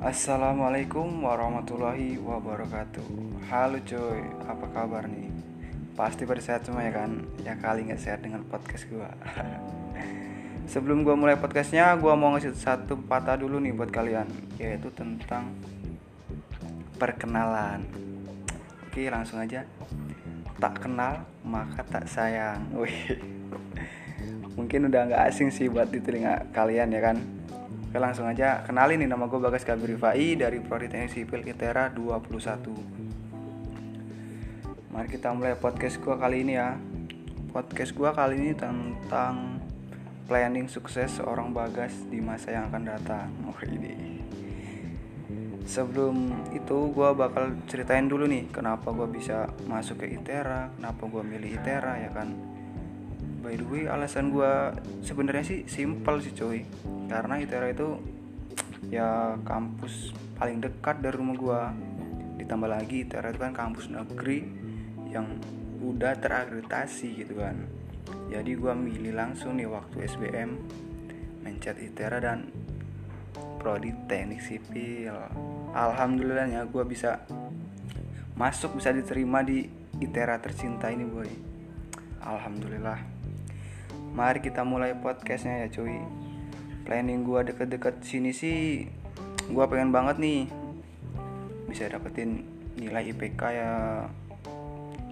Assalamualaikum warahmatullahi wabarakatuh. Halo coy, apa kabar nih? Pasti pada sehat semua ya kan? Ya kali nggak sehat dengan podcast gua. Sebelum gua mulai podcastnya, gua mau ngasih satu patah dulu nih buat kalian Yaitu tentang perkenalan. Oke langsung aja. Tak kenal maka tak sayang. Wih. Mungkin udah nggak asing sih buat di telinga kalian ya kan Oke langsung aja. Kenalin nih nama gue Bagas Kabir Rifai dari Prodi Teknik Sipil ITERA 21 Mari kita mulai podcast gue kali ini ya. Podcast gue kali ini tentang planning sukses seorang Bagas di masa yang akan datang. Oh ini. Sebelum itu gue bakal ceritain dulu nih kenapa gue bisa masuk ke ITERA Kenapa gue milih ITERA ya kan by the way alasan gue sebenarnya sih simpel sih cuy. Karena ITERA itu ya kampus paling dekat dari rumah gue ditambah lagi ITERA itu kan kampus negeri yang udah terakreditasi gitu kan. Jadi gue milih langsung nih waktu SBM mencet ITERA dan prodi teknik sipil. Alhamdulillahnya gue bisa masuk bisa diterima di ITERA tercinta ini boy. Alhamdulillah Mari kita mulai podcastnya ya cuy. Planning gue deket-deket sini sih Gue pengen banget nih Bisa dapetin nilai IPK ya.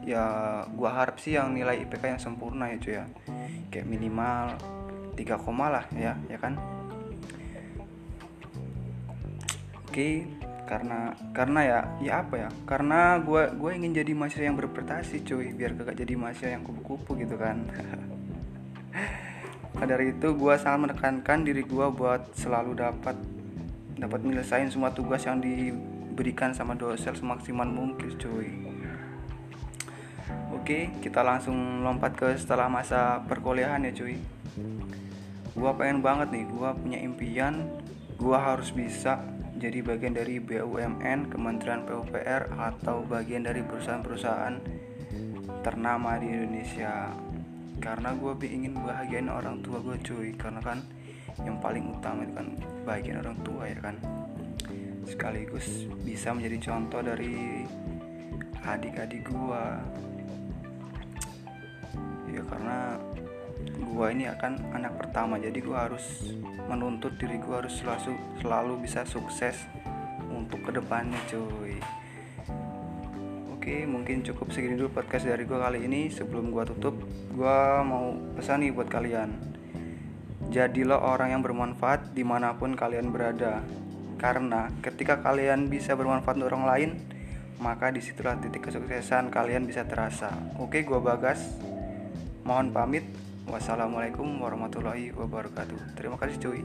Ya gue harap sih yang nilai IPK yang sempurna ya cuy ya. Kayak minimal 3 koma lah ya ya kan? Oke karena karena ya ya apa ya? Karena gue gue ingin jadi mahasiswa yang berprestasi cuy. Biar gak jadi mahasiswa yang kupu-kupu gitu kan Dari itu gue sangat menekankan diri gue buat selalu dapat dapat menyelesaikan semua tugas yang diberikan sama dosen semaksimal mungkin cuy. Oke kita langsung lompat ke setelah masa perkuliahan ya cuy. Gue pengen banget nih gue punya impian. Gue harus bisa jadi bagian dari BUMN Kementerian PUPR atau bagian dari perusahaan-perusahaan ternama di Indonesia karena gue ingin bahagiain orang tua gue cuy. Karena kan yang paling utama itu kan bahagian orang tua ya kan? Sekaligus bisa menjadi contoh dari adik-adik gue ya karena gue ini akan anak pertama jadi gue harus menuntut diri gue harus selalu selalu bisa sukses untuk ke depannya cuy Oke, mungkin cukup segini dulu podcast dari gue kali ini. Sebelum gue tutup, gue mau pesan nih buat kalian. Jadilah orang yang bermanfaat di mana pun kalian berada. Karena ketika kalian bisa bermanfaat untuk orang lain, maka di situlah titik kesuksesan kalian bisa terasa. Oke, gue Bagas. Mohon pamit. Wassalamualaikum warahmatullahi wabarakatuh. Terima kasih cuy.